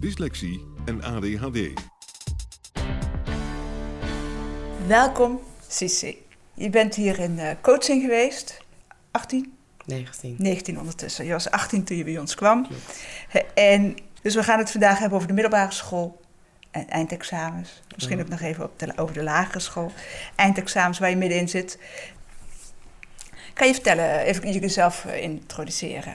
dyslexie en ADHD. Welkom, Sissi. Je bent hier in uh, coaching geweest. 18? 19. 19 ondertussen. Je was 18 toen je bij ons kwam. En, dus we gaan het vandaag hebben over de middelbare school en eindexamens. Misschien ook nog even op de, over de lagere school. Eindexamens waar je middenin zit. Kan je vertellen, even jezelf eh, introduceren?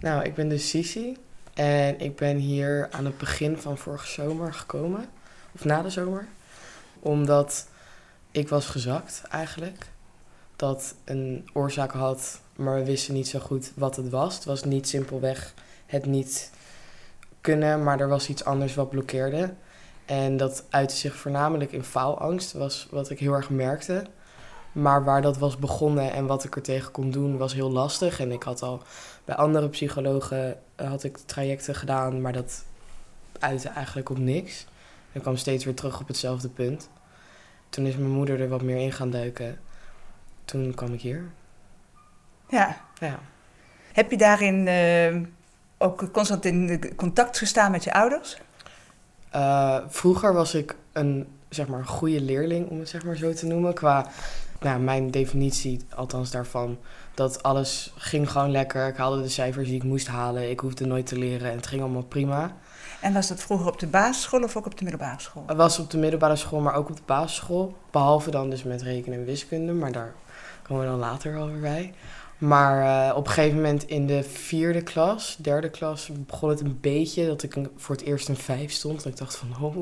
Nou, ik ben dus Sisi. En ik ben hier aan het begin van vorige zomer gekomen. Of na de zomer. Omdat ik was gezakt eigenlijk. Dat een oorzaak had, maar we wisten niet zo goed wat het was. Het was niet simpelweg het niet kunnen, maar er was iets anders wat blokkeerde. En dat uitte zich voornamelijk in faalangst, was wat ik heel erg merkte. Maar waar dat was begonnen en wat ik er tegen kon doen, was heel lastig. En ik had al bij andere psychologen eh, had ik trajecten gedaan, maar dat uitte eigenlijk op niks. Ik kwam steeds weer terug op hetzelfde punt. Toen is mijn moeder er wat meer in gaan duiken. Toen kwam ik hier. Ja. Ja. Heb je daarin uh, ook constant in contact gestaan met je ouders? Uh, vroeger was ik een zeg maar, goede leerling, om het zeg maar zo te noemen. Qua nou, mijn definitie, althans daarvan, dat alles ging gewoon lekker. Ik haalde de cijfers die ik moest halen. Ik hoefde nooit te leren en het ging allemaal prima. En was dat vroeger op de basisschool of ook op de middelbare school? Het was op de middelbare school, maar ook op de basisschool. Behalve dan dus met rekenen en wiskunde, maar daar komen we dan later over bij. Maar uh, op een gegeven moment in de vierde klas, derde klas, begon het een beetje dat ik voor het eerst een vijf stond. En ik dacht van, oh,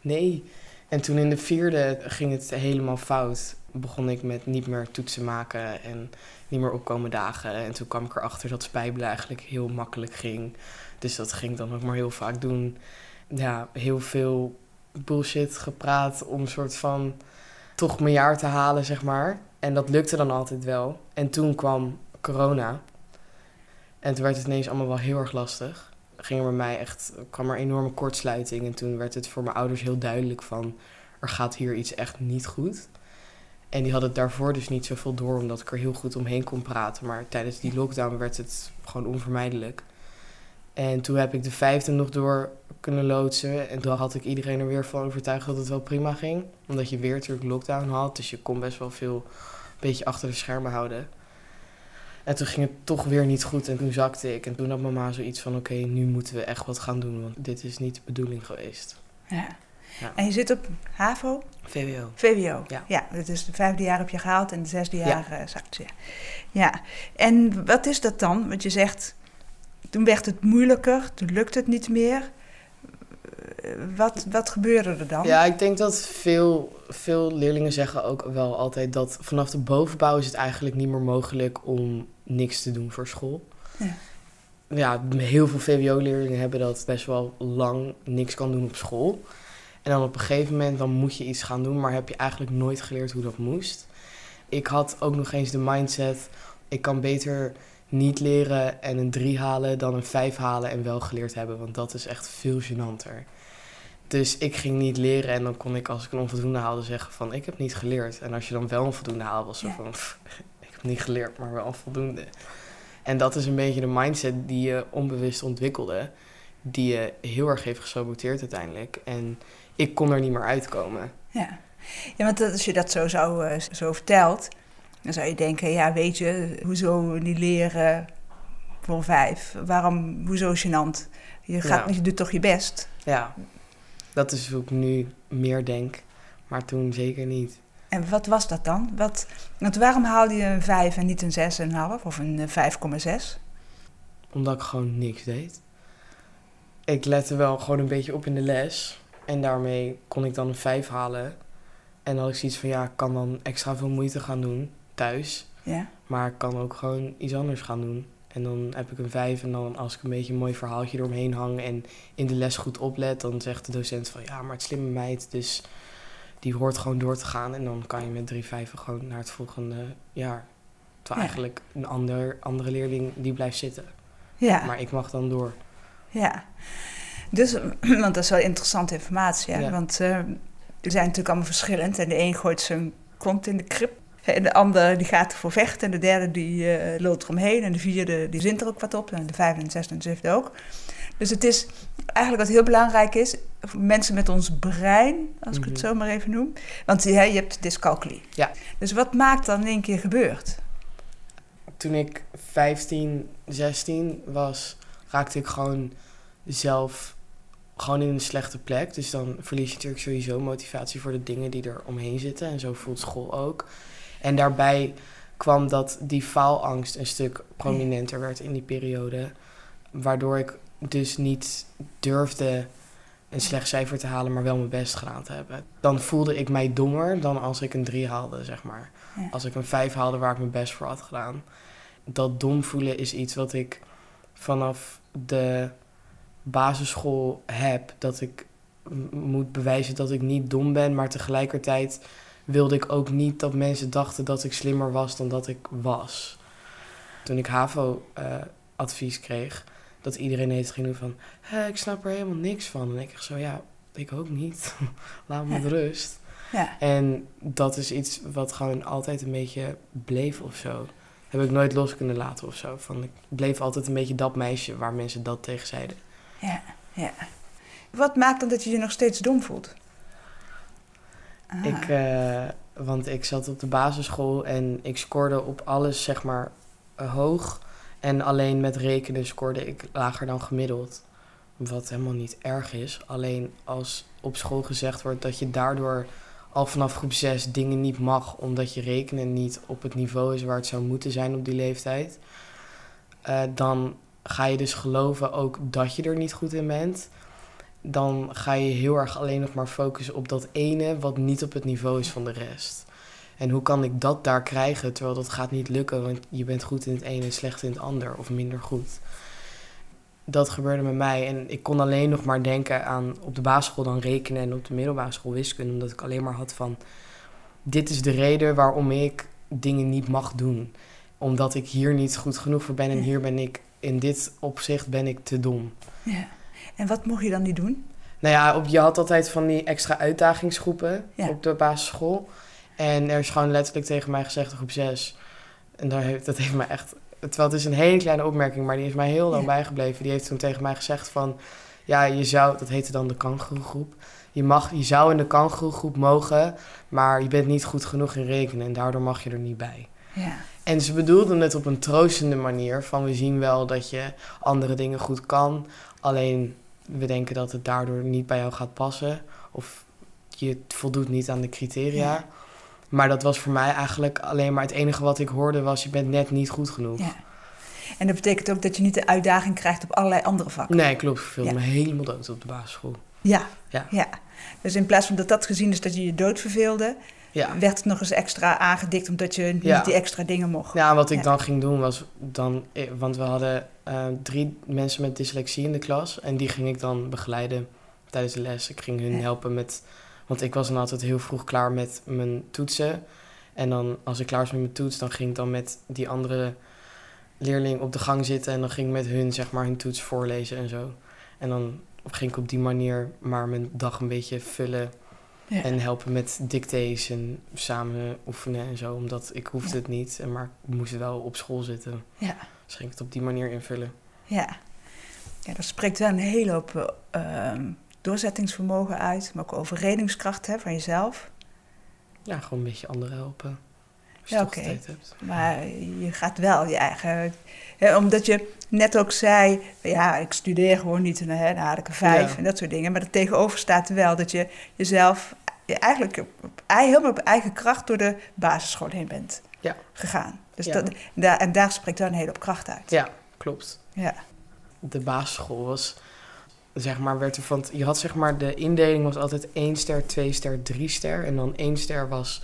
nee. En toen in de vierde ging het helemaal fout. Begon ik met niet meer toetsen maken en niet meer opkomen dagen. En toen kwam ik erachter dat spijbelen eigenlijk heel makkelijk ging. Dus dat ging ik dan ook maar heel vaak doen. Ja, heel veel bullshit gepraat om een soort van toch mijn jaar te halen, zeg maar. En dat lukte dan altijd wel. En toen kwam corona. En toen werd het ineens allemaal wel heel erg lastig. Ging er bij mij echt, kwam er enorme kortsluiting. En toen werd het voor mijn ouders heel duidelijk van... er gaat hier iets echt niet goed. En die hadden daarvoor dus niet zoveel door... omdat ik er heel goed omheen kon praten. Maar tijdens die lockdown werd het gewoon onvermijdelijk. En toen heb ik de vijfde nog door kunnen loodsen. En toen had ik iedereen er weer van overtuigd dat het wel prima ging. Omdat je weer natuurlijk lockdown had. Dus je kon best wel veel een beetje achter de schermen houden. En toen ging het toch weer niet goed en toen zakte ik. En toen had mama zoiets van, oké, nu moeten we echt wat gaan doen. Want dit is niet de bedoeling geweest. Ja. Ja. En je zit op HAVO? VWO. VWO, ja. Ja, dus de vijfde jaar heb je gehaald en de zesde jaar ja. zakt je. Ja, en wat is dat dan? Want je zegt, toen werd het moeilijker, toen lukt het niet meer. Wat, wat gebeurde er dan? Ja, ik denk dat veel, veel leerlingen zeggen ook wel altijd dat vanaf de bovenbouw is het eigenlijk niet meer mogelijk om niks te doen voor school. Ja, ja heel veel VWO-leerlingen hebben dat best wel lang niks kan doen op school. En dan op een gegeven moment dan moet je iets gaan doen, maar heb je eigenlijk nooit geleerd hoe dat moest. Ik had ook nog eens de mindset, ik kan beter niet leren en een 3 halen dan een 5 halen en wel geleerd hebben. Want dat is echt veel gênanter. Dus ik ging niet leren en dan kon ik als ik een onvoldoende haalde zeggen van ik heb niet geleerd. En als je dan wel een voldoende haalde was zo van pff, ik heb niet geleerd, maar wel voldoende. En dat is een beetje de mindset die je onbewust ontwikkelde. Die je heel erg heeft gesaboteerd uiteindelijk. En ik kon er niet meer uitkomen. Ja, ja want als je dat zo, zo, zo vertelt, dan zou je denken, ja weet je, hoezo niet leren voor vijf? Waarom, hoezo gênant? Je, gaat, ja. je doet toch je best? Ja. Dat is hoe ik nu meer denk. Maar toen zeker niet. En wat was dat dan? Wat, want waarom haalde je een 5 en niet een 6,5 of een eh, 5,6? Omdat ik gewoon niks deed. Ik lette wel gewoon een beetje op in de les. En daarmee kon ik dan een 5 halen. En dan had ik zoiets van, ja, ik kan dan extra veel moeite gaan doen thuis. Ja. Maar ik kan ook gewoon iets anders gaan doen. En dan heb ik een 5 en dan als ik een beetje een mooi verhaaltje eromheen hang en in de les goed oplet, dan zegt de docent van ja, maar het slimme meid, dus die hoort gewoon door te gaan. En dan kan je met drie vijven gewoon naar het volgende jaar. Terwijl Ja. eigenlijk een ander, andere leerling die blijft zitten. Ja. Maar ik mag dan door. Ja, dus, want dat is wel interessante informatie. Ja. Want eh, die zijn natuurlijk allemaal verschillend. En de een gooit zijn kont in de krip. En de ander die gaat ervoor vechten. En de derde die eh, loopt eromheen. En de vierde die zint er ook wat op. En de vijfde en de zesde en de zevende ook. Dus het is eigenlijk wat heel belangrijk is... mensen met ons brein, als ik het Mhm. zo maar even noem. Want hè, je hebt dyscalculie. Ja. Dus wat maakt dan in één keer gebeurt? Toen ik 15, 16 was, raakte ik gewoon zelf gewoon in een slechte plek. Dus dan verlies je natuurlijk sowieso motivatie voor de dingen die er omheen zitten. En zo voelt school ook. En daarbij kwam dat die faalangst een stuk prominenter werd in die periode. Waardoor ik dus niet durfde een slecht cijfer te halen, maar wel mijn best gedaan te hebben. Dan voelde ik mij dommer dan als ik een 3 haalde, zeg maar. Ja. Als ik een 5 haalde waar ik mijn best voor had gedaan. Dat dom voelen is iets wat ik vanaf de basisschool heb. Dat ik moet bewijzen dat ik niet dom ben, maar tegelijkertijd wilde ik ook niet dat mensen dachten dat ik slimmer was dan dat ik was. Toen ik HAVO-advies kreeg, dat iedereen heeft ging doen van... "Hè, ik snap er helemaal niks van. En ik echt zo, ja, ik ook niet. Laat me met rust. Ja, En dat is iets wat gewoon altijd een beetje bleef of zo. Heb ik nooit los kunnen laten of zo. Van, ik bleef altijd een beetje dat meisje waar mensen dat tegen zeiden. Ja, ja. Wat maakt dan dat je je nog steeds dom voelt? Ah. Ik, eh, want ik zat op de basisschool en ik scoorde op alles zeg maar eh, hoog. En alleen met rekenen scoorde ik lager dan gemiddeld. Wat helemaal niet erg is. Alleen als op school gezegd wordt dat je daardoor al vanaf groep 6 dingen niet mag. Omdat je rekenen niet op het niveau is waar het zou moeten zijn op die leeftijd. eh, dan ga je dus geloven ook dat je er niet goed in bent. Dan ga je heel erg alleen nog maar focussen op dat ene wat niet op het niveau is van de rest. En hoe kan ik dat daar krijgen terwijl dat gaat niet lukken, want je bent goed in het ene en slecht in het ander of minder goed. Dat gebeurde met mij en ik kon alleen nog maar denken aan op de basisschool dan rekenen en op de middelbare school wiskunde, omdat ik alleen maar had van dit is de reden waarom ik dingen niet mag doen. Omdat ik hier niet goed genoeg voor ben en hier ben ik in dit opzicht ben ik te dom. Ja. En wat mocht je dan niet doen? Nou ja, op, je had altijd van die extra uitdagingsgroepen Ja. op de basisschool. En er is gewoon letterlijk tegen mij gezegd groep 6. En daar heeft, dat heeft mij echt... Terwijl het is een hele kleine opmerking, maar die is mij heel lang Ja. bijgebleven. Die heeft toen tegen mij gezegd van... Ja, je zou... Dat heette dan de kangeroegroep. Je, mag, je zou in de kangeroegroep mogen, maar je bent niet goed genoeg in rekenen. En daardoor mag je er niet bij. Ja. En ze bedoelden het op een troostende manier. Van we zien wel dat je andere dingen goed kan. Alleen we denken dat het daardoor niet bij jou gaat passen. Of je voldoet niet aan de criteria. Ja. Maar dat was voor mij eigenlijk alleen maar het enige wat ik hoorde was... je bent net niet goed genoeg. ja. En dat betekent ook dat je niet de uitdaging krijgt op allerlei andere vakken. Nee, klopt. Ik Ja. me helemaal dood op de basisschool. Ja. Ja. ja. Dus in plaats van dat dat gezien is dat je je dood verveelde, Ja. werd het nog eens extra aangedikt omdat je niet Ja. die extra dingen mocht. Ja, wat ik dan ging doen was dan... eh, Want we hadden eh, drie mensen met dyslexie in de klas. En die ging ik dan begeleiden tijdens de les. Ik ging hun helpen met... Want ik was dan altijd heel vroeg klaar met mijn toetsen. En dan als ik klaar was met mijn toets, dan ging ik dan met die andere leerling op de gang zitten. En dan ging ik met hun zeg maar hun toets voorlezen en zo. En dan ging ik op die manier maar mijn dag een beetje vullen. Ja. En helpen met dictées en samen oefenen en zo. Omdat ik hoefde Ja. het niet, maar ik moest wel op school zitten. Ja. Dus ging ik het op die manier invullen. Ja. ja, dat spreekt wel een hele hoop eh, ehm, doorzettingsvermogen uit, maar ook overredingskracht hè, van jezelf. Ja, gewoon een beetje anderen helpen. Ja, oké. Maar je gaat wel je eigen. Hè, omdat je net ook zei, ja, ik studeer gewoon niet, en, hè, dan haal ik een vijf Ja. en dat soort dingen. Maar er tegenover staat wel dat je jezelf je eigenlijk op, op- helemaal op eigen kracht door de basisschool heen bent Ja. gegaan. Dus Ja. dat, daar, en daar spreekt dan een hele hoop kracht uit. Ja, klopt. Ja. De basisschool was, zeg maar, werd er van... Je had zeg maar, de indeling was altijd één ster, twee ster, drie ster. En dan één ster was,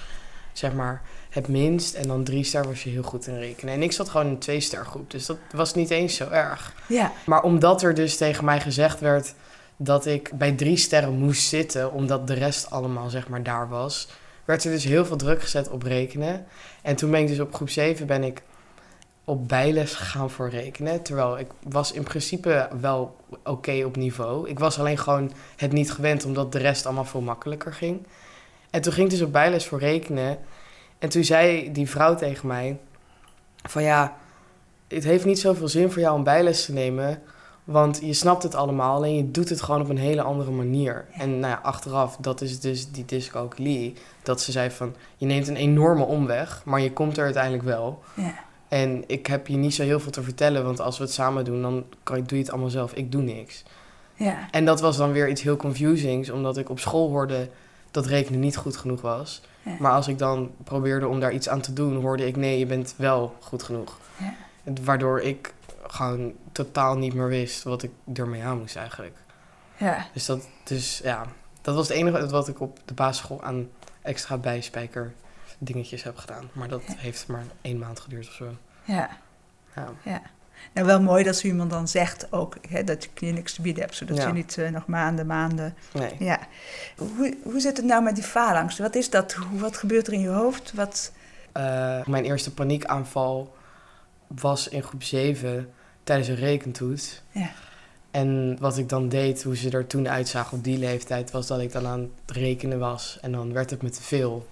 zeg maar, het minst. En dan drie ster was je heel goed in rekenen. En ik zat gewoon in een twee ster groep, dus dat was niet eens zo erg. Ja. Maar omdat er dus tegen mij gezegd werd dat ik bij drie sterren moest zitten, omdat de rest allemaal zeg maar daar was, werd er dus heel veel druk gezet op rekenen. En toen ben ik dus op groep 7 ben ik op bijles gegaan voor rekenen. Terwijl ik was in principe wel oké op niveau. Ik was alleen gewoon het niet gewend, omdat de rest allemaal veel makkelijker ging. En toen ging ik dus op bijles voor rekenen. En toen zei die vrouw tegen mij van ja, het heeft niet zoveel zin voor jou om bijles te nemen. Want je snapt het allemaal, alleen je doet het gewoon op een hele andere manier. En nou ja, achteraf, dat is dus die dyscalculie. Dat ze zei van, je neemt een enorme omweg, maar je komt er uiteindelijk wel. Ja. En ik heb je niet zo heel veel te vertellen, want als we het samen doen, dan kan, doe je het allemaal zelf. Ik doe niks. Ja. En dat was dan weer iets heel confusings, omdat ik op school hoorde dat rekenen niet goed genoeg was. Ja. Maar als ik dan probeerde om daar iets aan te doen, hoorde ik nee, je bent wel goed genoeg. Ja. Waardoor ik gewoon totaal niet meer wist wat ik ermee aan moest eigenlijk. Ja. Dus dat, dus, ja, dat was het enige wat ik op de basisschool aan extra bijspijker dingetjes heb gedaan. Maar dat Ja. heeft maar één maand geduurd of zo. ja. Ja. Nou, wel mooi dat zo iemand dan zegt ook hè, dat je niks te bieden hebt, zodat Ja. je niet eh, nog maanden, maanden. Nee. Ja. Hoe, hoe zit het nou met die faalangst? Wat is dat? Hoe, wat gebeurt er in je hoofd? Wat... Eh, mijn eerste paniekaanval was in groep 7 tijdens een rekentoets. Ja. En wat ik dan deed, hoe ze er toen uitzagen op die leeftijd, was dat ik dan aan het rekenen was. En dan werd het me te veel.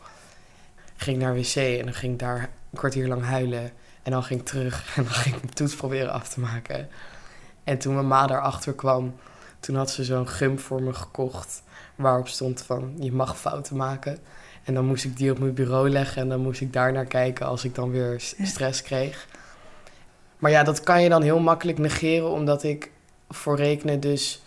Ging naar wc en dan ging ik daar een kwartier lang huilen. En dan ging ik terug en dan ging ik mijn toets proberen af te maken. En toen mijn ma daarachter kwam, toen had ze zo'n gum voor me gekocht. Waarop stond van, je mag fouten maken. En dan moest ik die op mijn bureau leggen en dan moest ik daar naar kijken als ik dan weer stress kreeg. Maar ja, dat kan je dan heel makkelijk negeren, omdat ik voor rekenen dus...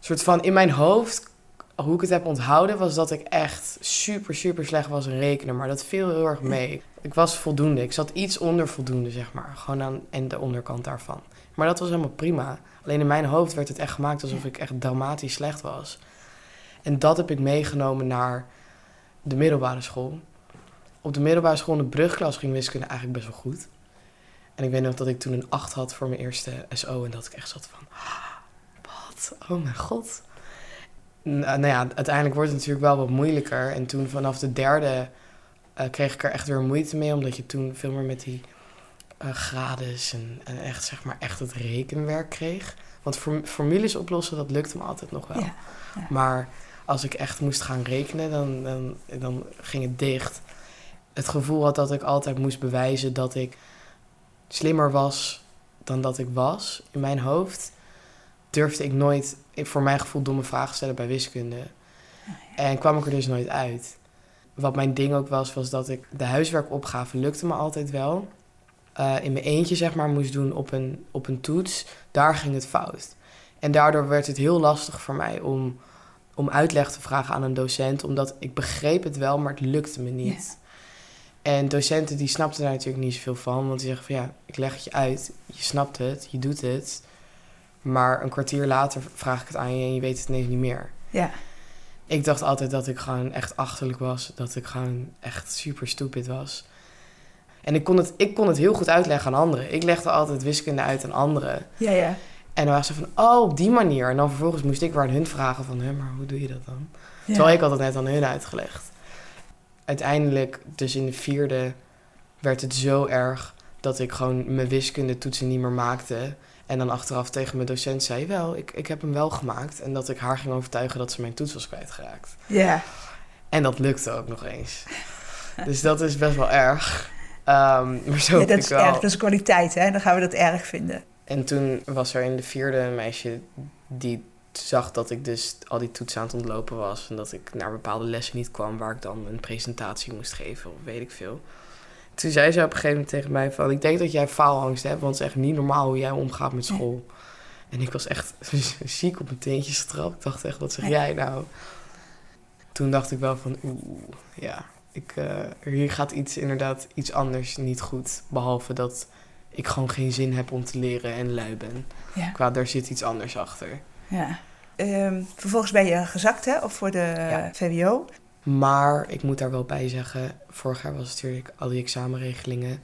soort van in mijn hoofd, hoe ik het heb onthouden, was dat ik echt super, super slecht was in rekenen. Maar dat viel heel erg mee. Ik was voldoende. Ik zat iets onder voldoende, zeg maar. Gewoon aan en de onderkant daarvan. Maar dat was helemaal prima. Alleen in mijn hoofd werd het echt gemaakt alsof ik echt dramatisch slecht was. En dat heb ik meegenomen naar de middelbare school. Op de middelbare school in de brugklas ging wiskunde eigenlijk best wel goed. En ik weet nog dat ik toen een 8 had voor mijn eerste SO. En dat ik echt zat van, "Ah, wat? Oh mijn god. Nou, ja, uiteindelijk wordt het natuurlijk wel wat moeilijker. En toen vanaf de derde eh, kreeg ik er echt weer moeite mee. Omdat je toen veel meer met die eh grades en, en echt, zeg maar, echt het rekenwerk kreeg. Want form- formules oplossen, dat lukte me altijd nog wel. Ja, ja. Maar als ik echt moest gaan rekenen, dan, dan, dan ging het dicht. Het gevoel had dat ik altijd moest bewijzen dat ik slimmer was dan dat ik was in mijn hoofd. Durfde ik nooit, voor mijn gevoel, domme vragen stellen bij wiskunde. En kwam ik er dus nooit uit. Wat mijn ding ook was, was dat ik de huiswerkopgave lukte me altijd wel. Eh, in mijn eentje, zeg maar, moest doen op een, op een toets. Daar ging het fout. En daardoor werd het heel lastig voor mij om, om uitleg te vragen aan een docent. Omdat ik begreep het wel, maar het lukte me niet. En docenten die snapten daar natuurlijk niet zoveel van. Want die zeggen van ja, ik leg het je uit. Je snapt het, je doet het. Maar een kwartier later vraag ik het aan je en je weet het ineens niet meer. Ja. Ik dacht altijd dat ik gewoon echt achterlijk was. Dat ik gewoon echt super stupid was. En ik kon, het, ik kon het heel goed uitleggen aan anderen. Ik legde altijd wiskunde uit aan anderen. Ja, ja. En dan was ze van, oh, op die manier. En dan vervolgens moest ik weer aan hun vragen van, hè, maar hoe doe je dat dan? ja. Terwijl ik had het net aan hun uitgelegd. Uiteindelijk, dus in de vierde, werd het zo erg dat ik gewoon mijn wiskundetoetsen niet meer maakte. En dan achteraf tegen mijn docent zei, wel, ik, ik heb hem wel gemaakt. En dat ik haar ging overtuigen dat ze mijn toets was kwijtgeraakt. Ja. En dat lukte ook nog eens. dus dat is best wel erg. Ehm, maar zo Ja, dat is wel... erg, dat is kwaliteit, hè? Dan gaan we dat erg vinden. En toen was er in de vierde een meisje die zag dat ik dus al die toetsen aan het ontlopen was. En dat ik naar bepaalde lessen niet kwam waar ik dan een presentatie moest geven of weet ik veel. Toen zei ze op een gegeven moment tegen mij van... ik denk dat jij faalangst hebt, want het is echt niet normaal hoe jij omgaat met school. En ik was echt ziek op mijn teentjes getrapt. Ik dacht echt, wat zeg jij nou? Toen dacht ik wel van, oeh, ja, ik, eh, hier gaat iets inderdaad iets anders niet goed. Behalve dat ik gewoon geen zin heb om te leren en lui ben. Ja. Qua, daar zit iets anders achter. ja. Ehm, vervolgens ben je gezakt, hè? Of voor de Ja. VWO. Maar ik moet daar wel bij zeggen, vorig jaar was het natuurlijk al die examenregelingen.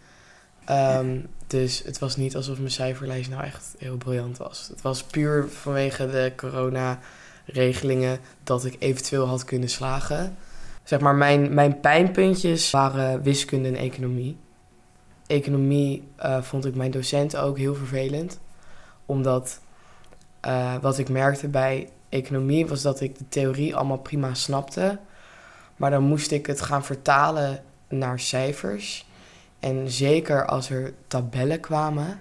Ehm, Dus het was niet alsof mijn cijferlijst nou echt heel briljant was. Het was puur vanwege de corona-regelingen dat ik eventueel had kunnen slagen. Zeg maar, mijn, mijn pijnpuntjes waren wiskunde en economie. Economie eh, vond ik mijn docenten ook heel vervelend. Omdat eh, wat ik merkte bij economie was dat ik de theorie allemaal prima snapte. Maar dan moest ik het gaan vertalen naar cijfers. En zeker als er tabellen kwamen,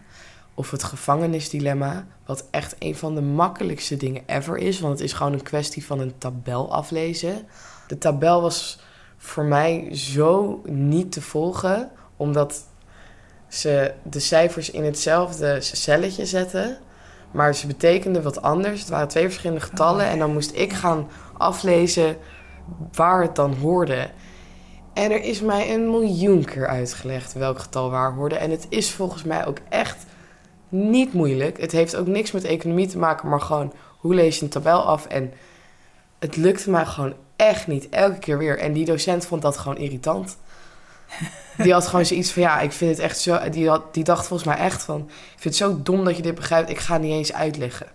of het gevangenisdilemma, wat echt een van de makkelijkste dingen ever is, want het is gewoon een kwestie van een tabel aflezen. De tabel was voor mij zo niet te volgen, omdat ze de cijfers in hetzelfde celletje zetten, maar ze betekenden wat anders. Het waren twee verschillende getallen Oh, en dan moest ik gaan aflezen waar het dan hoorde. En er is mij een miljoen keer uitgelegd welk getal waar hoorde. En het is volgens mij ook echt niet moeilijk. Het heeft ook niks met economie te maken, maar gewoon hoe lees je een tabel af. En het lukte mij gewoon echt niet, elke keer weer. En die docent vond dat gewoon irritant. Die had gewoon zoiets van, ja, ik vind het echt zo... Die, had, die dacht volgens mij echt van, ik vind het zo dom dat je dit begrijpt. Ik ga het niet eens uitleggen.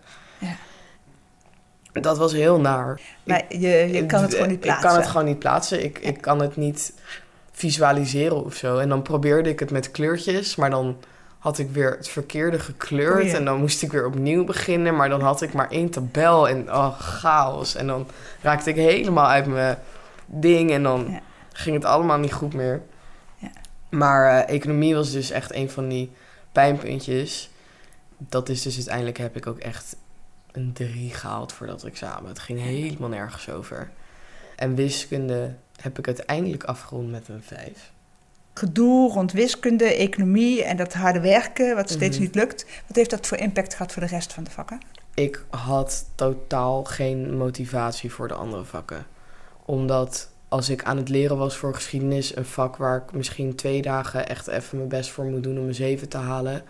Dat was heel naar. Maar je, je kan het gewoon niet plaatsen. Ik kan het gewoon niet plaatsen. Ik, ik kan het niet visualiseren of zo. En dan probeerde ik het met kleurtjes, maar dan had ik weer het verkeerde gekleurd. Oh ja. En dan moest ik weer opnieuw beginnen, maar dan had ik maar één tabel en oh, chaos. En dan raakte ik helemaal uit mijn ding en dan Ja. ging het allemaal niet goed meer. Ja. Maar eh, economie was dus echt een van die pijnpuntjes. Dat is dus uiteindelijk heb ik ook echt een 3 gehaald voor dat examen. Het ging helemaal nergens over. En wiskunde heb ik uiteindelijk afgerond met een 5. Gedoe rond wiskunde, economie en dat harde werken, wat steeds Mhm. niet lukt. Wat heeft dat voor impact gehad voor de rest van de vakken? Ik had totaal geen motivatie voor de andere vakken. Omdat als ik aan het leren was voor geschiedenis, een vak waar ik misschien twee dagen echt even mijn best voor moet doen om een 7 te halen.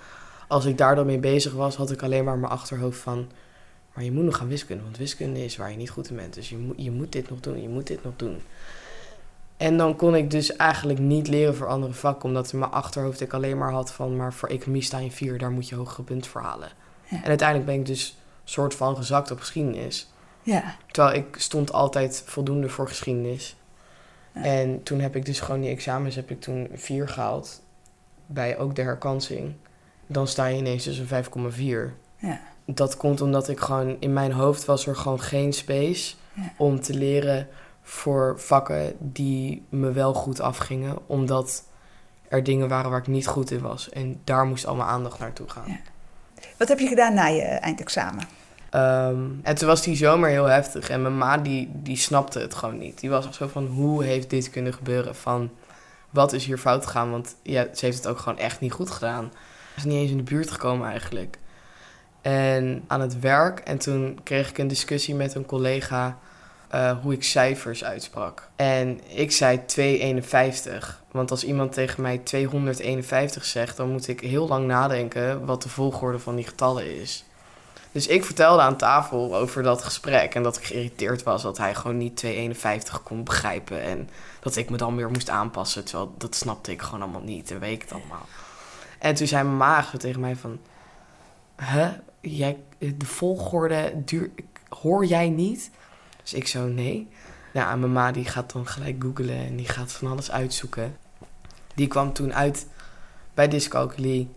Als ik daar dan mee bezig was, had ik alleen maar mijn achterhoofd van. Maar je moet nog gaan wiskunde, want wiskunde is waar je niet goed in bent. Dus je moet, je moet dit nog doen, je moet dit nog doen. En dan kon ik dus eigenlijk niet leren voor andere vakken, omdat in mijn achterhoofd ik alleen maar had van, maar voor economie sta je vier, daar moet je hogere punt voor halen. Ja. En uiteindelijk ben ik dus soort van gezakt op geschiedenis. Ja, Terwijl ik stond altijd voldoende voor geschiedenis. Ja. En toen heb ik dus gewoon die examens heb ik toen vier gehaald. Bij ook de herkansing. Dan sta je ineens dus een 5,4. ja, Dat komt omdat ik gewoon... In mijn hoofd was er gewoon geen space Ja. om te leren voor vakken die me wel goed afgingen. Omdat er dingen waren waar ik niet goed in was. En daar moest al mijn aandacht naartoe gaan. Ja. Wat heb je gedaan na je eindexamen? Ehm, en toen was die zomer heel heftig. En mijn ma, die, die snapte het gewoon niet. Die was echt zo van, hoe heeft dit kunnen gebeuren? Van, wat is hier fout gegaan? Want ja, ze heeft het ook gewoon echt niet goed gedaan. Ze is niet eens in de buurt gekomen eigenlijk. En aan het werk. En toen kreeg ik een discussie met een collega... eh, hoe ik cijfers uitsprak. En ik zei 251. Want als iemand tegen mij 251 zegt... dan moet ik heel lang nadenken... wat de volgorde van die getallen is. Dus ik vertelde aan tafel over dat gesprek en dat ik geïrriteerd was dat hij gewoon niet 251 kon begrijpen en dat ik me dan weer moest aanpassen, terwijl dat snapte ik gewoon allemaal niet en weet ik het allemaal. En toen zei mijn ma zo tegen mij van, hè, jij, de volgorde hoor jij niet? Dus ik zo, nee. Nou, mijn ma die gaat dan gelijk googlen en die gaat van alles uitzoeken. Die kwam toen uit bij dyscalculie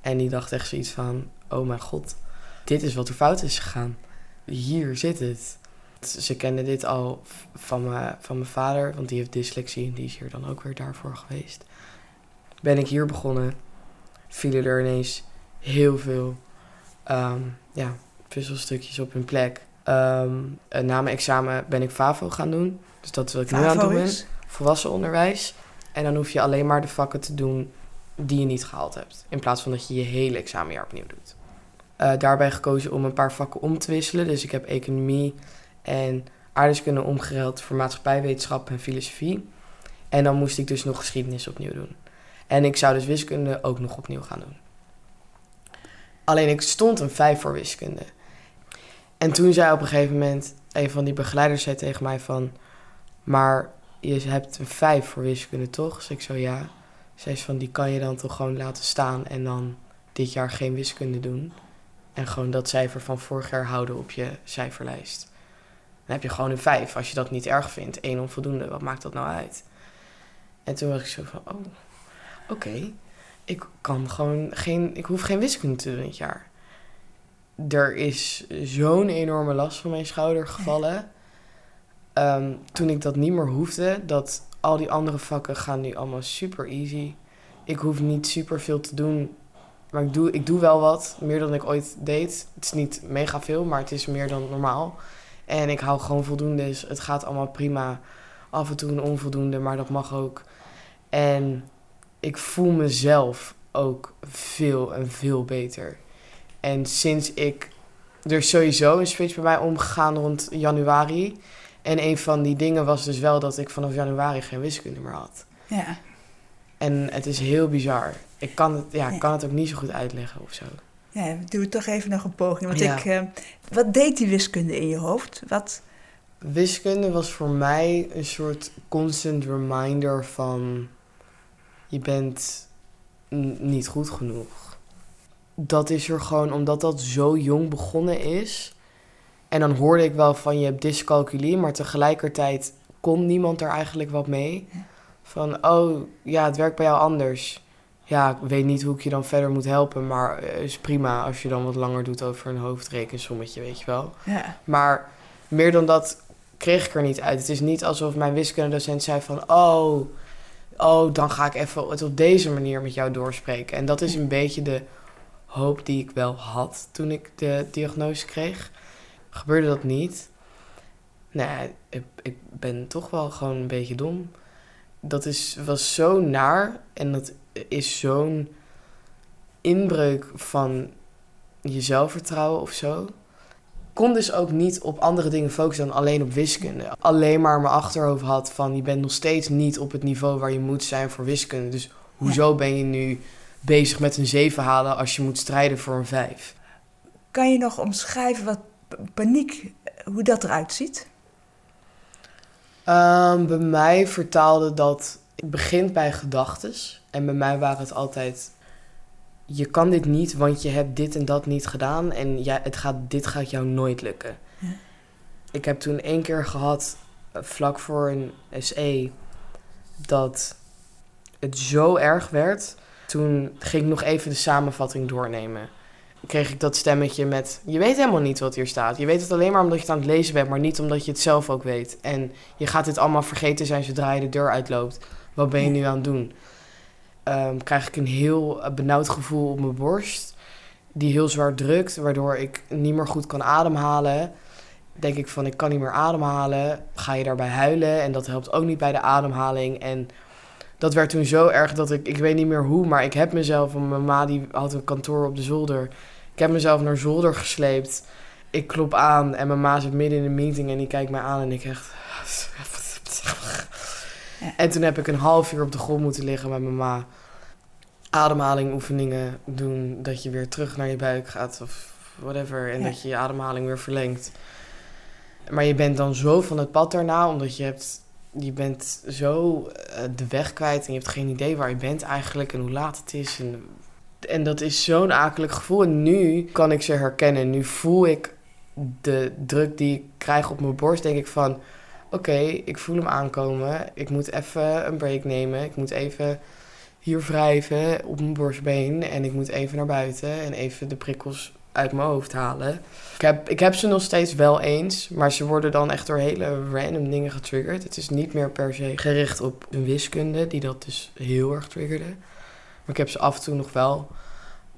en die dacht echt zoiets van, oh mijn god, dit is wat er fout is gegaan. Hier zit het. Ze kende dit al van, van mijn vader, want die heeft dyslexie en die is hier dan ook weer daarvoor geweest. Ben ik hier begonnen, vielen er ineens heel veel ehm, ja, puzzelstukjes op hun plek. Ehm, na mijn examen ben ik FAVO gaan doen. Dus dat is wat ik nu aan het doen ben. Volwassen onderwijs. En dan hoef je alleen maar de vakken te doen die je niet gehaald hebt. In plaats van dat je je hele examenjaar opnieuw doet. Uh, daarbij gekozen om een paar vakken om te wisselen. Dus ik heb economie en aardrijkskunde omgeruild voor maatschappijwetenschap en filosofie. En dan moest ik dus nog geschiedenis opnieuw doen. En ik zou dus wiskunde ook nog opnieuw gaan doen. Alleen ik stond een 5 voor wiskunde. En toen zei op een gegeven moment een van die begeleiders zei tegen mij van... Maar je hebt een 5 voor wiskunde, toch? Dus ik zo, ja. Zij is van, die kan je dan toch gewoon laten staan en dan dit jaar geen wiskunde doen. En gewoon dat cijfer van vorig jaar houden op je cijferlijst. Dan heb je gewoon een 5 als je dat niet erg vindt. Eén onvoldoende, wat maakt dat nou uit? En toen was ik zo van, oh, oké. Ik kan gewoon geen, ik hoef geen wiskunde te doen dit jaar. Er is zo'n enorme last van mijn schouder gevallen. Ehm, toen ik dat niet meer hoefde, dat al die andere vakken gaan nu allemaal super easy. Ik hoef niet super veel te doen, maar ik doe, ik doe wel wat, meer dan ik ooit deed. Het is niet mega veel, maar het is meer dan normaal. En ik hou gewoon voldoende, dus het gaat allemaal prima. Af en toe een onvoldoende, maar dat mag ook. En ik voel mezelf ook veel en veel beter. En sinds ik... Er is sowieso een switch bij mij omgegaan rond januari. En een van die dingen was dus wel dat ik vanaf januari geen wiskunde meer had. Ja. En het is heel bizar. Ik kan het, ja, kan het ook niet zo goed uitleggen of zo. Ja, doe toch even nog een poging. Want ik, uh, wat deed die wiskunde in je hoofd? Wat... Wiskunde was voor mij een soort constant reminder van... je bent niet goed genoeg. Dat is er gewoon omdat dat zo jong begonnen is. En dan hoorde ik wel van je hebt dyscalculie, maar tegelijkertijd kon niemand er eigenlijk wat mee. Van, oh ja, het werkt bij jou anders. Ja, ik weet niet hoe ik je dan verder moet helpen, maar het is prima als je dan wat langer doet over een hoofdrekensommetje, weet je wel. Ja. Maar meer dan dat kreeg ik er niet uit. Het is niet alsof mijn wiskundedocent zei van, oh, oh, dan ga ik even het op deze manier met jou doorspreken. En dat is een beetje de hoop die ik wel had toen ik de diagnose kreeg. Gebeurde dat niet? Nee, ik, ik ben toch wel gewoon een beetje dom. Dat is, was zo naar en dat is zo'n inbreuk van je zelfvertrouwen of zo. Kon dus ook niet op andere dingen focussen dan alleen op wiskunde. Alleen maar mijn achterhoofd had van je bent nog steeds niet op het niveau waar je moet zijn voor wiskunde. Dus hoezo ben je nu bezig met een 7 halen als je moet strijden voor een 5? Kan je nog omschrijven wat paniek, hoe dat eruit ziet? Um, bij mij vertaalde dat. Het begint bij gedachtes. En bij mij waren het altijd. Je kan dit niet, want je hebt dit en dat niet gedaan. En ja, het gaat, dit gaat jou nooit lukken. Ja. Ik heb toen één keer gehad, eh, vlak voor een SE, dat het zo erg werd. Toen ging ik nog even de samenvatting doornemen kreeg ik dat stemmetje met... Je weet helemaal niet wat hier staat. Je weet het alleen maar omdat je het aan het lezen bent, maar niet omdat je het zelf ook weet. En je gaat dit allemaal vergeten zijn zodra je de deur uitloopt. Wat ben je nu aan het doen? Um, krijg ik een heel benauwd gevoel op mijn borst. Die heel zwaar drukt, waardoor ik niet meer goed kan ademhalen. Denk ik van, ik kan niet meer ademhalen. Ga je daarbij huilen en dat helpt ook niet bij de ademhaling. En dat werd toen zo erg dat ik, ik weet niet meer hoe, maar ik heb mezelf, want mijn ma die had een kantoor op de zolder. Ik heb mezelf naar zolder gesleept. Ik klop aan en mijn ma zit midden in een meeting en die kijkt mij aan en ik echt... En toen heb ik een half uur op de grond moeten liggen met mijn ma. Ademhaling oefeningen doen, dat je weer terug naar je buik gaat of whatever. En dat je je ademhaling weer verlengt. Maar je bent dan zo van het pad daarna, omdat je hebt je bent zo eh, de weg kwijt en je hebt geen idee waar je bent eigenlijk en hoe laat het is. En, en dat is zo'n akelig gevoel. En nu kan ik ze herkennen. Nu voel ik de druk die ik krijg op mijn borst. Denk ik van, oké, ik voel hem aankomen. Ik moet even een break nemen. Ik moet even hier wrijven op mijn borstbeen. En ik moet even naar buiten en even de prikkels uit mijn hoofd halen. Ik heb, ik heb ze nog steeds wel eens, maar ze worden dan echt door hele random dingen getriggerd. Het is niet meer per se gericht op een wiskunde, die dat dus heel erg triggerde. Maar ik heb ze af en toe nog wel.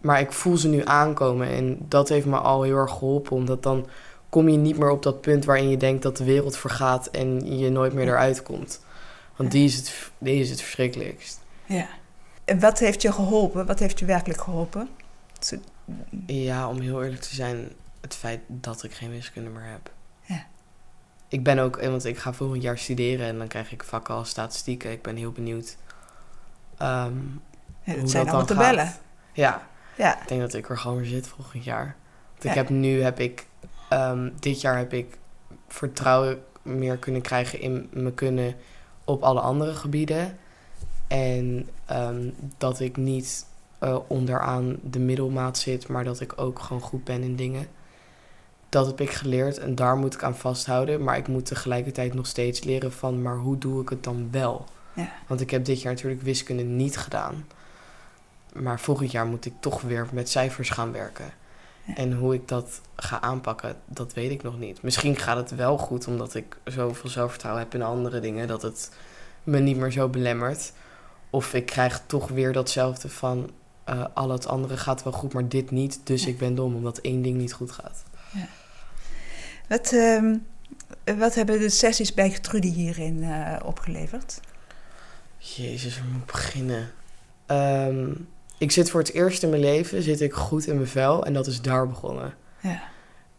Maar ik voel ze nu aankomen en dat heeft me al heel erg geholpen, omdat dan kom je niet meer op dat punt waarin je denkt dat de wereld vergaat en je nooit meer eruit komt. Want die is, het, die is het verschrikkelijkst. Ja. En wat heeft je geholpen? Wat heeft je werkelijk geholpen? Zo- Ja, om heel eerlijk te zijn, het feit dat ik geen wiskunde meer heb. Ja. Ik ben ook, want ik ga volgend jaar studeren en dan krijg ik vakken als statistieken. Ik ben heel benieuwd. Ja, hoe dat zijn dat allemaal dan tabellen. gaat. Ja, Ja. ik denk dat ik er gewoon weer zit volgend jaar. Want ik heb nu heb ik, ehm, dit jaar heb ik vertrouwen meer kunnen krijgen in me kunnen op alle andere gebieden. En ehm, dat ik niet eh, onderaan de middelmaat zit, maar dat ik ook gewoon goed ben in dingen. Dat heb ik geleerd en daar moet ik aan vasthouden. Maar ik moet tegelijkertijd nog steeds leren van, maar hoe doe ik het dan wel? Ja. Want ik heb dit jaar natuurlijk wiskunde niet gedaan. Maar volgend jaar moet ik toch weer met cijfers gaan werken. Ja. En hoe ik dat ga aanpakken, dat weet ik nog niet. Misschien gaat het wel goed, omdat ik zoveel zelfvertrouwen heb in andere dingen, dat het me niet meer zo belemmert. Of ik krijg toch weer datzelfde van, eh, al het andere gaat wel goed, maar dit niet. Dus Ja. ik ben dom, omdat één ding niet goed gaat. Wat, ehm, wat hebben de sessies bij Trudy hierin eh, opgeleverd? Jezus, waar moet ik beginnen? Ehm, ik zit voor het eerst in mijn leven zit ik goed in mijn vel en dat is daar begonnen. Ja.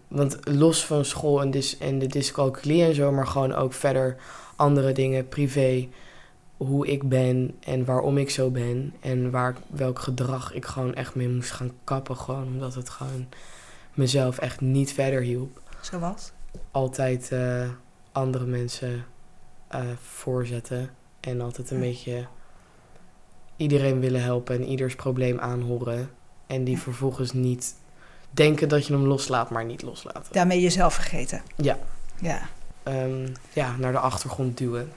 Want los van school en, dis en de dyscalculie en zo, maar gewoon ook verder andere dingen, privé, hoe ik ben en waarom ik zo ben en waar, welk gedrag ik gewoon echt mee moest gaan kappen, gewoon omdat het gewoon mezelf echt niet verder hielp. Zoals? Altijd eh, andere mensen eh, voorzetten en altijd een Ja. beetje iedereen willen helpen en ieders probleem aanhoren en die vervolgens niet denken dat je hem loslaat, maar niet loslaten. Daarmee jezelf vergeten. Ja. Ja. Ehm, ja, naar de achtergrond duwen.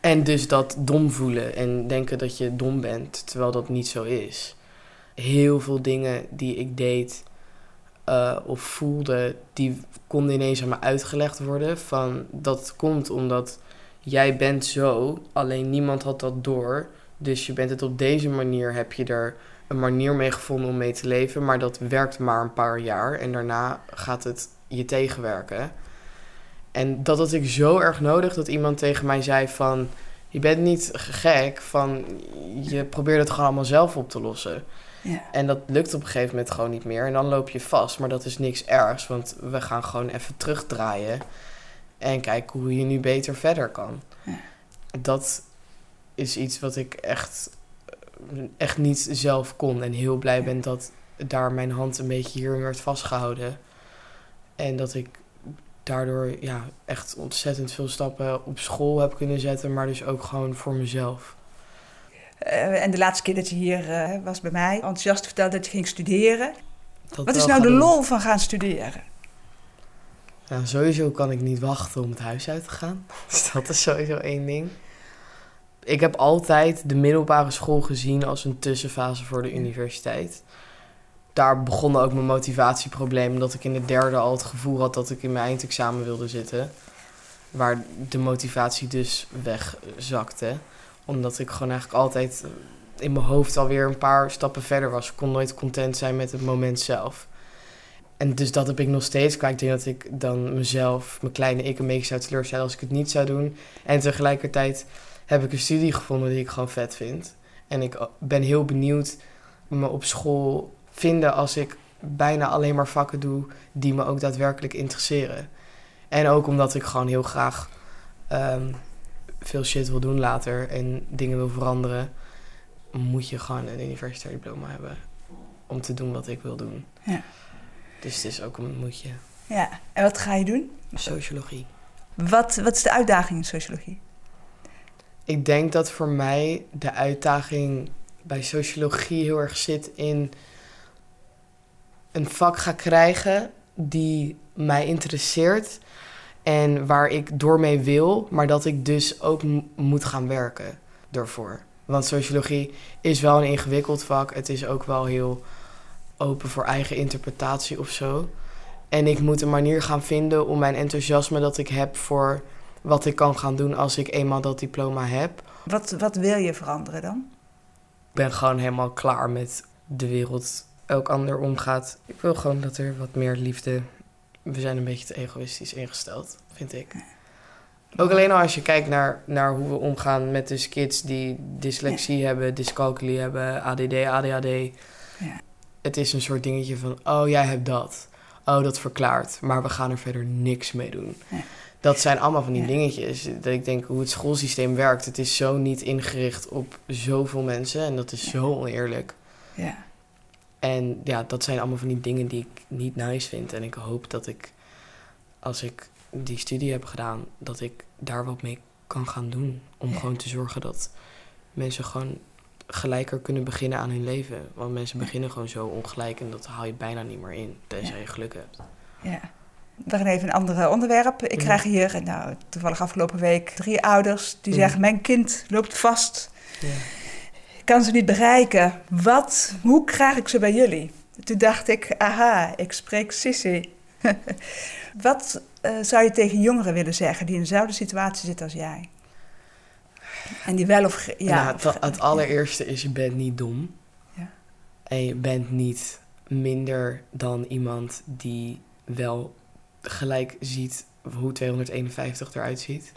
En dus dat dom voelen en denken dat je dom bent, terwijl dat niet zo is. Heel veel dingen die ik deed eh, of voelde, die konden ineens aan me uitgelegd worden. Van dat komt omdat jij bent zo, alleen niemand had dat door. Dus je bent het op deze manier, heb je er een manier mee gevonden om mee te leven. Maar dat werkt maar een paar jaar en daarna gaat het je tegenwerken. En dat had ik zo erg nodig dat iemand tegen mij zei van... Je bent niet gek, van je probeert het gewoon allemaal zelf op te lossen. Ja. En dat lukt op een gegeven moment gewoon niet meer. En dan loop je vast, maar dat is niks ergs. Want we gaan gewoon even terugdraaien. En kijken hoe je nu beter verder kan. Ja. Dat is iets wat ik echt, echt niet zelf kon. En heel blij ben dat daar mijn hand een beetje hierin werd vastgehouden. En dat ik daardoor ja, echt ontzettend veel stappen op school heb kunnen zetten. Maar dus ook gewoon voor mezelf. Eh, en de laatste keer dat je hier eh, was bij mij, enthousiast vertelde dat je ging studeren. Dat Wat is nou de doen. lol van gaan studeren? Nou, sowieso kan ik niet wachten om het huis uit te gaan. Dus dat is sowieso één ding. Ik heb altijd de middelbare school gezien als een tussenfase voor de universiteit. Daar begonnen ook mijn motivatieproblemen. Dat ik in de derde al het gevoel had dat ik in mijn eindexamen wilde zitten. Waar de motivatie dus wegzakte. Omdat ik gewoon eigenlijk altijd in mijn hoofd alweer een paar stappen verder was. Ik kon nooit content zijn met het moment zelf. En dus dat heb ik nog steeds. Kijk, ik denk dat ik dan mezelf, mijn kleine ik, een beetje zou teleurstellen als ik het niet zou doen. En tegelijkertijd heb ik een studie gevonden die ik gewoon vet vind. En ik ben heel benieuwd me op school vinden als ik bijna alleen maar vakken doe die me ook daadwerkelijk interesseren. En ook omdat ik gewoon heel graag ehm, veel shit wil doen later en dingen wil veranderen, moet je gewoon een universitair diploma hebben om te doen wat ik wil doen. Ja. Dus het is ook een moetje. Ja. En wat ga je doen? Sociologie. Wat, wat is de uitdaging in sociologie? Ik denk dat voor mij de uitdaging bij sociologie heel erg zit in een vak gaan krijgen die mij interesseert en waar ik door mee wil, maar dat ik dus ook moet gaan werken daarvoor. Want sociologie is wel een ingewikkeld vak. Het is ook wel heel open voor eigen interpretatie of zo. En ik moet een manier gaan vinden om mijn enthousiasme dat ik heb voor wat ik kan gaan doen als ik eenmaal dat diploma heb. Wat, wat wil je veranderen dan? Ik ben gewoon helemaal klaar met de wereld elk ander omgaat. Ik wil gewoon dat er wat meer liefde. We zijn een beetje te egoïstisch ingesteld, vind ik. Ook alleen al als je kijkt naar, naar hoe we omgaan met dus kids die dyslexie hebben, dyscalculie hebben, ADD, ADHD. Ja. Het is een soort dingetje van, oh jij hebt dat. Oh, dat verklaart. Maar we gaan er verder niks mee doen. Ja. Dat zijn allemaal van die Ja. dingetjes. Dat ik denk hoe het schoolsysteem werkt. Het is zo niet ingericht op zoveel mensen. En dat is Ja. zo oneerlijk. Ja. En ja, dat zijn allemaal van die dingen die ik niet nice vind. En ik hoop dat ik, als ik die studie heb gedaan, dat ik daar wat mee kan gaan doen. Om Ja. gewoon te zorgen dat mensen gewoon gelijker kunnen beginnen aan hun leven. Want mensen beginnen gewoon zo ongelijk en dat haal je bijna niet meer in. Tenzij je geluk hebt. Ja. We gaan even een ander onderwerp. Ik Mhm. krijg hier, nou, toevallig afgelopen week, drie ouders die Mhm. zeggen: Mijn kind loopt vast, ik kan ze niet bereiken. Wat, hoe krijg ik ze bij jullie? Toen dacht ik: Aha, ik spreek Sissy. Wat eh, zou je tegen jongeren willen zeggen die in dezelfde situatie zitten als jij? En die wel of ja. Nou, het, het allereerste is, je bent niet dom. Ja. En je bent niet minder dan iemand die wel gelijk ziet hoe 251 eruit ziet.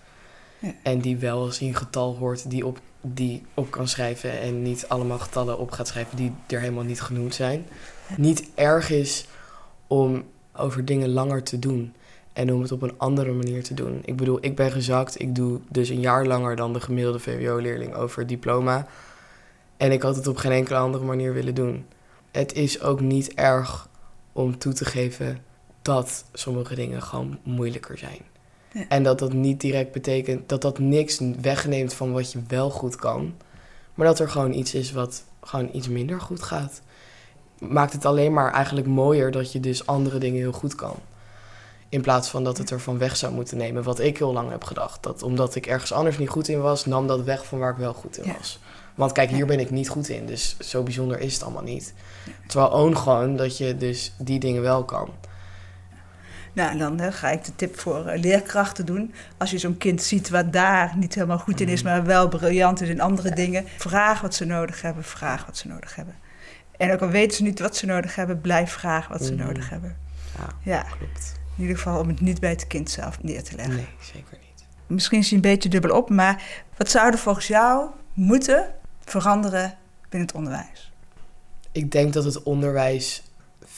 Ja. En die wel als een getal hoort die op, die op kan schrijven. En niet allemaal getallen op gaat schrijven die er helemaal niet genoemd zijn. Niet erg is om over dingen langer te doen. En om het op een andere manier te doen. Ik bedoel, ik ben gezakt. Ik doe dus een jaar langer dan de gemiddelde VWO-leerling over het diploma. En ik had het op geen enkele andere manier willen doen. Het is ook niet erg om toe te geven dat sommige dingen gewoon moeilijker zijn. Ja. En dat dat niet direct betekent dat dat niks wegneemt van wat je wel goed kan. Maar dat er gewoon iets is wat gewoon iets minder goed gaat. Maakt het alleen maar eigenlijk mooier dat je dus andere dingen heel goed kan. In plaats van dat het ervan weg zou moeten nemen. Wat ik heel lang heb gedacht. Dat omdat ik ergens anders niet goed in was, nam dat weg van waar ik wel goed in Ja. was. Want kijk, hier ben ik niet goed in. Dus zo bijzonder is het allemaal niet. Terwijl own gewoon dat je dus die dingen wel kan. Nou, en dan eh, ga ik de tip voor eh, leerkrachten doen. Als je zo'n kind ziet wat daar niet helemaal goed in is, Mhm. maar wel briljant is in andere dingen, vraag wat ze nodig hebben, vraag wat ze nodig hebben. En ook al weten ze niet wat ze nodig hebben, blijf vragen wat ze Mhm. nodig hebben. Ja, Ja, klopt. in ieder geval om het niet bij het kind zelf neer te leggen. Nee, zeker niet. Misschien is hij een beetje dubbel op, maar wat zou er volgens jou moeten veranderen binnen het onderwijs? Ik denk dat het onderwijs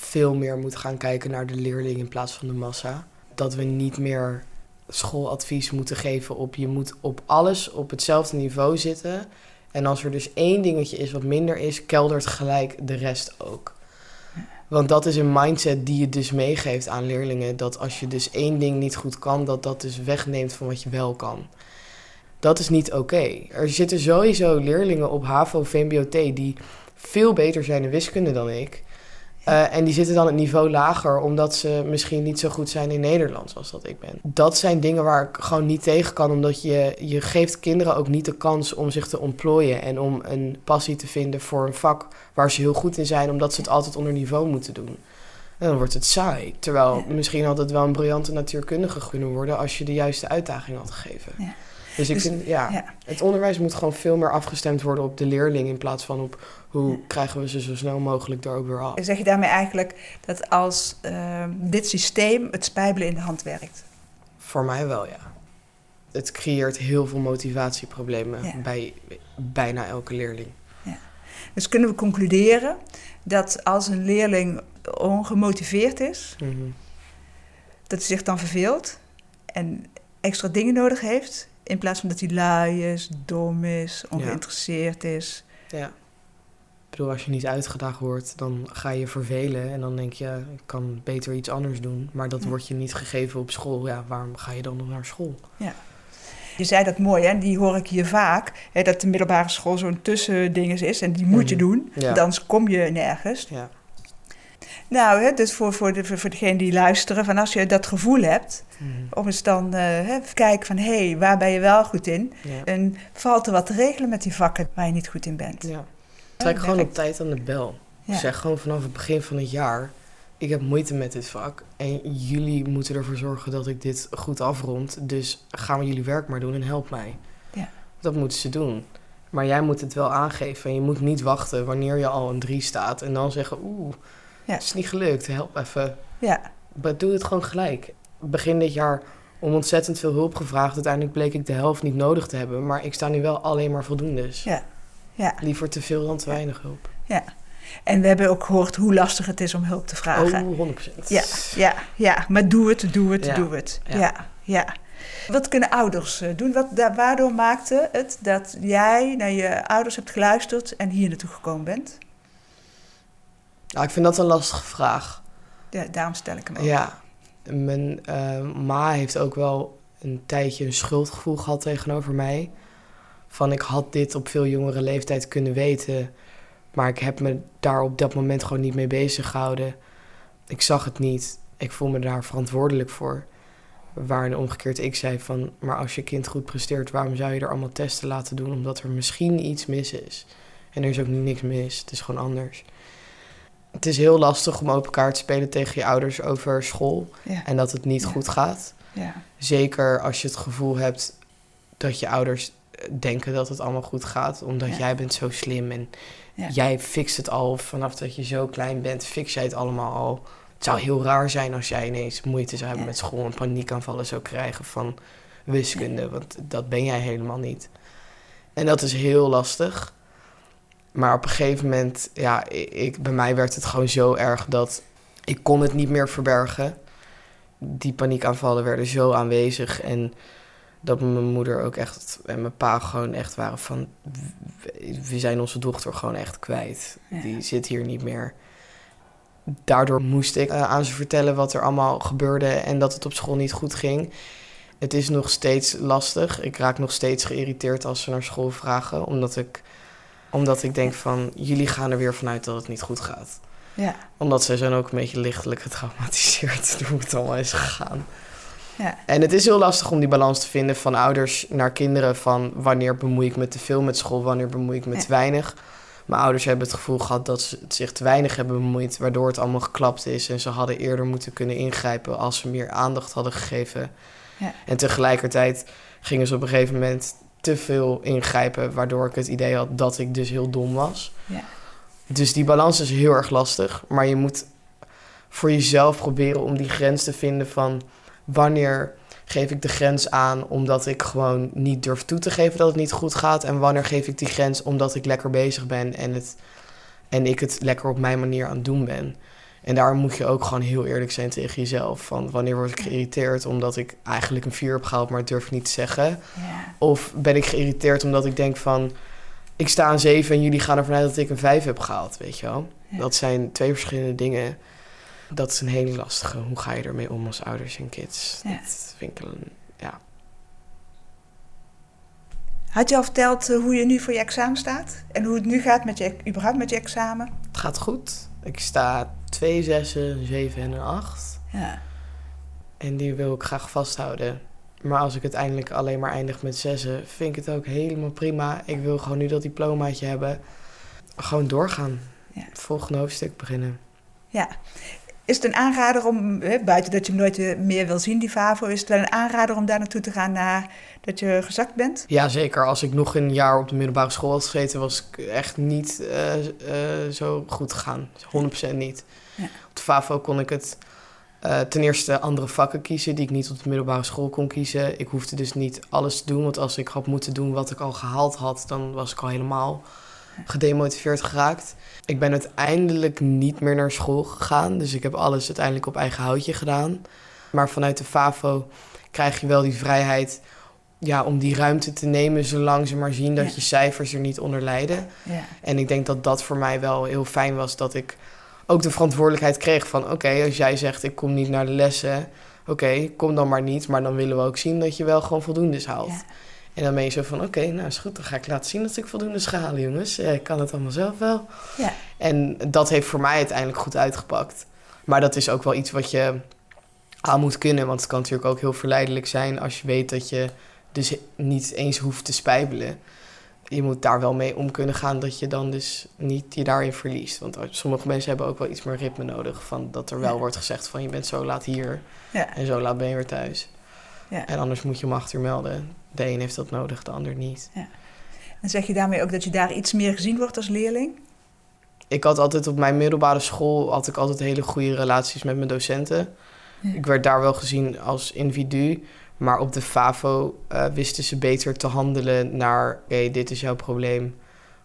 veel meer moet gaan kijken naar de leerling in plaats van de massa. Dat we niet meer schooladvies moeten geven op je moet op alles op hetzelfde niveau zitten. En als er dus één dingetje is wat minder is, keldert gelijk de rest ook. Want dat is een mindset die je dus meegeeft aan leerlingen. Dat als je dus één ding niet goed kan, dat dat dus wegneemt van wat je wel kan. Dat is niet oké. Er zitten sowieso leerlingen op HAVO, VMBO-T die veel beter zijn in wiskunde dan ik. Eh, en die zitten dan het niveau lager omdat ze misschien niet zo goed zijn in Nederlands als dat ik ben. Dat zijn dingen waar ik gewoon niet tegen kan, omdat je, je geeft kinderen ook niet de kans om zich te ontplooien en om een passie te vinden voor een vak waar ze heel goed in zijn, omdat ze het altijd onder niveau moeten doen. En dan wordt het saai. Terwijl misschien had het wel een briljante natuurkundige kunnen worden als je de juiste uitdaging had gegeven. Dus ik Dus- vind, ja, ja. het onderwijs moet gewoon veel meer afgestemd worden op de leerling in plaats van op hoe Ja. krijgen we ze zo snel mogelijk daar ook weer af. Zeg je daarmee eigenlijk dat als eh, dit systeem het spijbelen in de hand werkt? Voor mij wel, ja. Het creëert heel veel motivatieproblemen Ja. bij bijna elke leerling. Dus kunnen we concluderen dat als een leerling ongemotiveerd is, Mhm. dat hij zich dan verveelt en extra dingen nodig heeft, in plaats van dat hij lui is, dom is, ongeïnteresseerd is. Ja. Ik bedoel, als je niet uitgedaagd wordt, dan ga je vervelen en dan denk je, ik kan beter iets anders doen. Maar dat Ja. wordt je niet gegeven op school. Ja, waarom ga je dan nog naar school? Je zei dat mooi, hè? die hoor ik hier vaak, hè, dat de middelbare school zo'n tussending is en die moet je Mhm. doen, Ja. anders kom je nergens. Ja. Nou, hè, dus voor, voor, de, voor, degenen die luisteren, van als je dat gevoel hebt, Mhm. om eens dan hè, even kijken van, hé, hey, waar ben je wel goed in? Ja. En valt er wat te regelen met die vakken waar je niet goed in bent? ja. Trek gewoon werkt. op tijd aan de bel. Ja. Zeg gewoon vanaf het begin van het jaar: ik heb moeite met dit vak. En jullie moeten ervoor zorgen dat ik dit goed afrond. Dus gaan we jullie werk maar doen en help mij. Ja. Dat moeten ze doen. Maar jij moet het wel aangeven. En je moet niet wachten wanneer je al een 3 staat. En dan zeggen: Oeh, Ja. het is niet gelukt. Help even. Ja, Maar doe het gewoon gelijk. Begin dit jaar om ontzettend veel hulp gevraagd. Uiteindelijk bleek ik de helft niet nodig te hebben. Maar ik sta nu wel alleen maar voldoende. Dus Ja. Ja, liever te veel dan te weinig hulp. ja. En we hebben ook gehoord hoe lastig het is om hulp te vragen. Oh, 100%. Ja, ja, ja. Maar doe het, doe het, Ja. doe het. Ja. Ja. ja, Wat kunnen ouders eh, doen? Wat, waardoor maakte het dat jij naar je ouders hebt geluisterd en hier naartoe gekomen bent? Nou, ik vind dat een lastige vraag. Ja, daarom stel ik hem ook. Ja, mijn eh, ma heeft ook wel een tijdje een schuldgevoel gehad tegenover mij. Van ik had dit op veel jongere leeftijd kunnen weten, maar ik heb me daar op dat moment gewoon niet mee bezig gehouden. Ik zag het niet. Ik voel me daar verantwoordelijk voor. Waar omgekeerd ik zei van, maar als je kind goed presteert, waarom zou je er allemaal testen laten doen omdat er misschien iets mis is? En er is ook niks mis, het is gewoon anders. Het is heel lastig om open kaart te spelen tegen je ouders over school Ja, en dat het niet Ja. goed gaat. ja, Zeker als je het gevoel hebt dat je ouders eh, denken dat het allemaal goed gaat, omdat jij bent zo slim en jij fixt het al vanaf dat je zo klein bent, fix jij het allemaal al. Het zou heel raar zijn als jij ineens moeite zou hebben met school en paniekaanvallen zou krijgen van wiskunde, want dat ben jij helemaal niet. En dat is heel lastig. Maar op een gegeven moment, ja, ik, bij mij werd het gewoon zo erg dat ik kon het niet meer verbergen. Die paniekaanvallen werden zo aanwezig en dat mijn moeder ook echt en mijn pa gewoon echt waren van, we- zijn onze dochter gewoon echt kwijt. Ja. Die zit hier niet meer. Daardoor moest ik eh, aan ze vertellen wat er allemaal gebeurde en dat het op school niet goed ging. Het is nog steeds lastig. Ik raak nog steeds geïrriteerd als ze naar school vragen, omdat ik, omdat ik denk van, jullie gaan er weer vanuit dat het niet goed gaat ja, omdat zij zijn ook een beetje lichtelijk getraumatiseerd hoe het allemaal is gegaan. ja, En het is heel lastig om die balans te vinden van ouders naar kinderen. Van wanneer bemoei ik me te veel met school, wanneer bemoei ik me Ja. te weinig. Mijn ouders hebben het gevoel gehad dat ze zich te weinig hebben bemoeid, waardoor het allemaal geklapt is. En ze hadden eerder moeten kunnen ingrijpen als ze meer aandacht hadden gegeven. Ja. En tegelijkertijd gingen ze op een gegeven moment te veel ingrijpen, waardoor ik het idee had dat ik dus heel dom was. Ja. Dus die balans is heel erg lastig, maar je moet voor jezelf proberen om die grens te vinden van wanneer geef ik de grens aan omdat ik gewoon niet durf toe te geven dat het niet goed gaat en wanneer geef ik die grens omdat ik lekker bezig ben en, het, en ik het lekker op mijn manier aan het doen ben. En daar moet je ook gewoon heel eerlijk zijn tegen jezelf. Van wanneer word ik geïrriteerd omdat ik eigenlijk een 4 heb gehaald, maar het durf niet te zeggen. ja, Of ben ik geïrriteerd omdat ik denk van... ik sta een 7 en jullie gaan ervan uit dat ik een 5 heb gehaald, weet je wel. Ja. Dat zijn twee verschillende dingen. Dat is een hele lastige. Hoe ga je ermee om als ouders en kids? Ja. Dat vind ik een... Ja. Had je al verteld eh, hoe je nu voor je examen staat? En hoe het nu gaat met je, überhaupt met je examen? Het gaat goed. Ik sta 2, 6, 7 en een 8. Ja, En die wil ik graag vasthouden. Maar als ik uiteindelijk alleen maar eindig met zessen, vind ik het ook helemaal prima. Ik wil gewoon nu dat diplomaatje hebben. Gewoon doorgaan. Ja. Volgende hoofdstuk beginnen. ja. Is het een aanrader om, hè, buiten dat je hem nooit eh, meer wil zien, die FAVO, is het wel een aanrader om daar naartoe te gaan na dat je gezakt bent? Ja, zeker. Als ik nog een jaar op de middelbare school had gezeten, was ik echt niet eh, eh, zo goed gegaan. 100% niet. Ja. Op de FAVO kon ik het ten eerste andere vakken kiezen die ik niet op de middelbare school kon kiezen. Ik hoefde dus niet alles te doen, want als ik had moeten doen wat ik al gehaald had, dan was ik al helemaal gedemotiveerd geraakt. Ik ben uiteindelijk niet meer naar school gegaan, dus ik heb alles uiteindelijk op eigen houtje gedaan. Maar vanuit de FAVO krijg je wel die vrijheid ja, om die ruimte te nemen, zolang ze maar zien dat Ja. je cijfers er niet onder lijden. Ja, En ik denk dat dat voor mij wel heel fijn was, dat ik ook de verantwoordelijkheid kreeg van... oké, als jij zegt ik kom niet naar de lessen, oké, kom dan maar niet. Maar dan willen we ook zien dat je wel gewoon voldoendes haalt. ja, En dan ben je zo van, oké, nou is goed, dan ga ik laten zien dat ik voldoendes ga halen, jongens. Ik kan het allemaal zelf wel. ja, En dat heeft voor mij uiteindelijk goed uitgepakt. Maar dat is ook wel iets wat je aan moet kunnen. Want het kan natuurlijk ook heel verleidelijk zijn als je weet dat je dus niet eens hoeft te spijbelen. Je moet daar wel mee om kunnen gaan dat je dan dus niet je daarin verliest. Want sommige mensen hebben ook wel iets meer ritme nodig. Van dat er wel Ja. wordt gezegd van je bent zo laat hier ja, en zo laat ben je weer thuis. Ja. En anders moet je om acht uur melden. De een heeft dat nodig, de ander niet. En zeg je daarmee ook dat je daar iets meer gezien wordt als leerling? Ik had altijd op mijn middelbare school had ik altijd hele goede relaties met mijn docenten. Ja. Ik werd daar wel gezien als individu, maar op de FAVO eh, wisten ze beter te handelen naar... oké, dit is jouw probleem,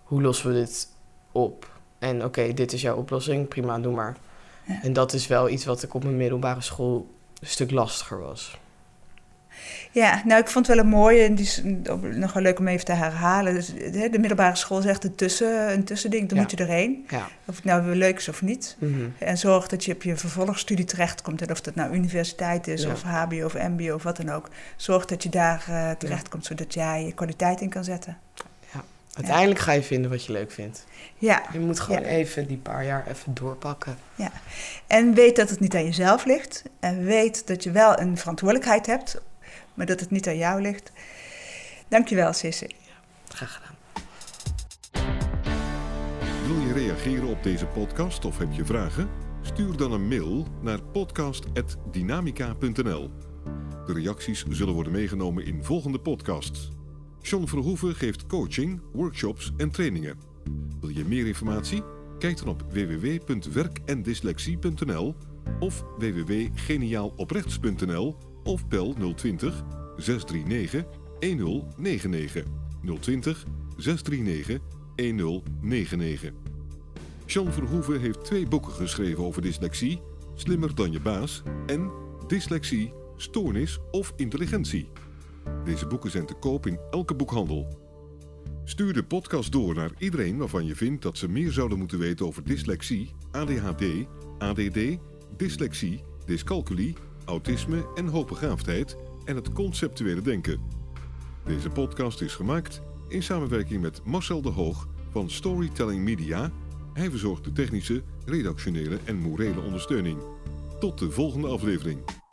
hoe lossen we dit op? En oké, dit is jouw oplossing, prima, doe maar. Ja. En dat is wel iets wat ik op mijn middelbare school een stuk lastiger was. Ja, nou, ik vond het wel een mooie, en die is nog wel leuk om even te herhalen. Dus, de, de middelbare school is echt een, tussen, een tussending, daar Ja. moet je erheen. Ja. Of het nou weer leuk is of niet. Mhm. En zorg dat je op je vervolgstudie terechtkomt. En of dat nou universiteit is, Ja. of HBO of MBO of wat dan ook. Zorg dat je daar eh, terechtkomt, zodat jij je kwaliteit in kan zetten. Uiteindelijk ga je vinden wat je leuk vindt. Ja, Je moet gewoon Ja. even die paar jaar even doorpakken. en weet dat het niet aan jezelf ligt. En weet dat je wel een verantwoordelijkheid hebt, maar dat het niet aan jou ligt. Dankjewel, Sissy. Graag gedaan. Wil je reageren op deze podcast of heb je vragen? Stuur dan een mail naar podcast.dynamica.nl. De reacties zullen worden meegenomen in volgende podcasts. John Verhoeven geeft coaching, workshops en trainingen. Wil je meer informatie? Kijk dan op www.werkendyslexie.nl of www.geniaaloprechts.nl of bel 020 639 1099 020 639 1099. Jean Verhoeven heeft twee boeken geschreven over dyslexie: Slimmer dan je baas en Dyslexie, Stoornis of Intelligentie. Deze boeken zijn te koop in elke boekhandel. Stuur de podcast door naar iedereen waarvan je vindt dat ze meer zouden moeten weten over dyslexie, ADHD, ADD, dyslexie, dyscalculie, autisme en hoogbegaafdheid en het conceptuele denken. Deze podcast is gemaakt in samenwerking met Marcel de Hoog van Storytelling Media. Hij verzorgt de technische, redactionele en morele ondersteuning. Tot de volgende aflevering.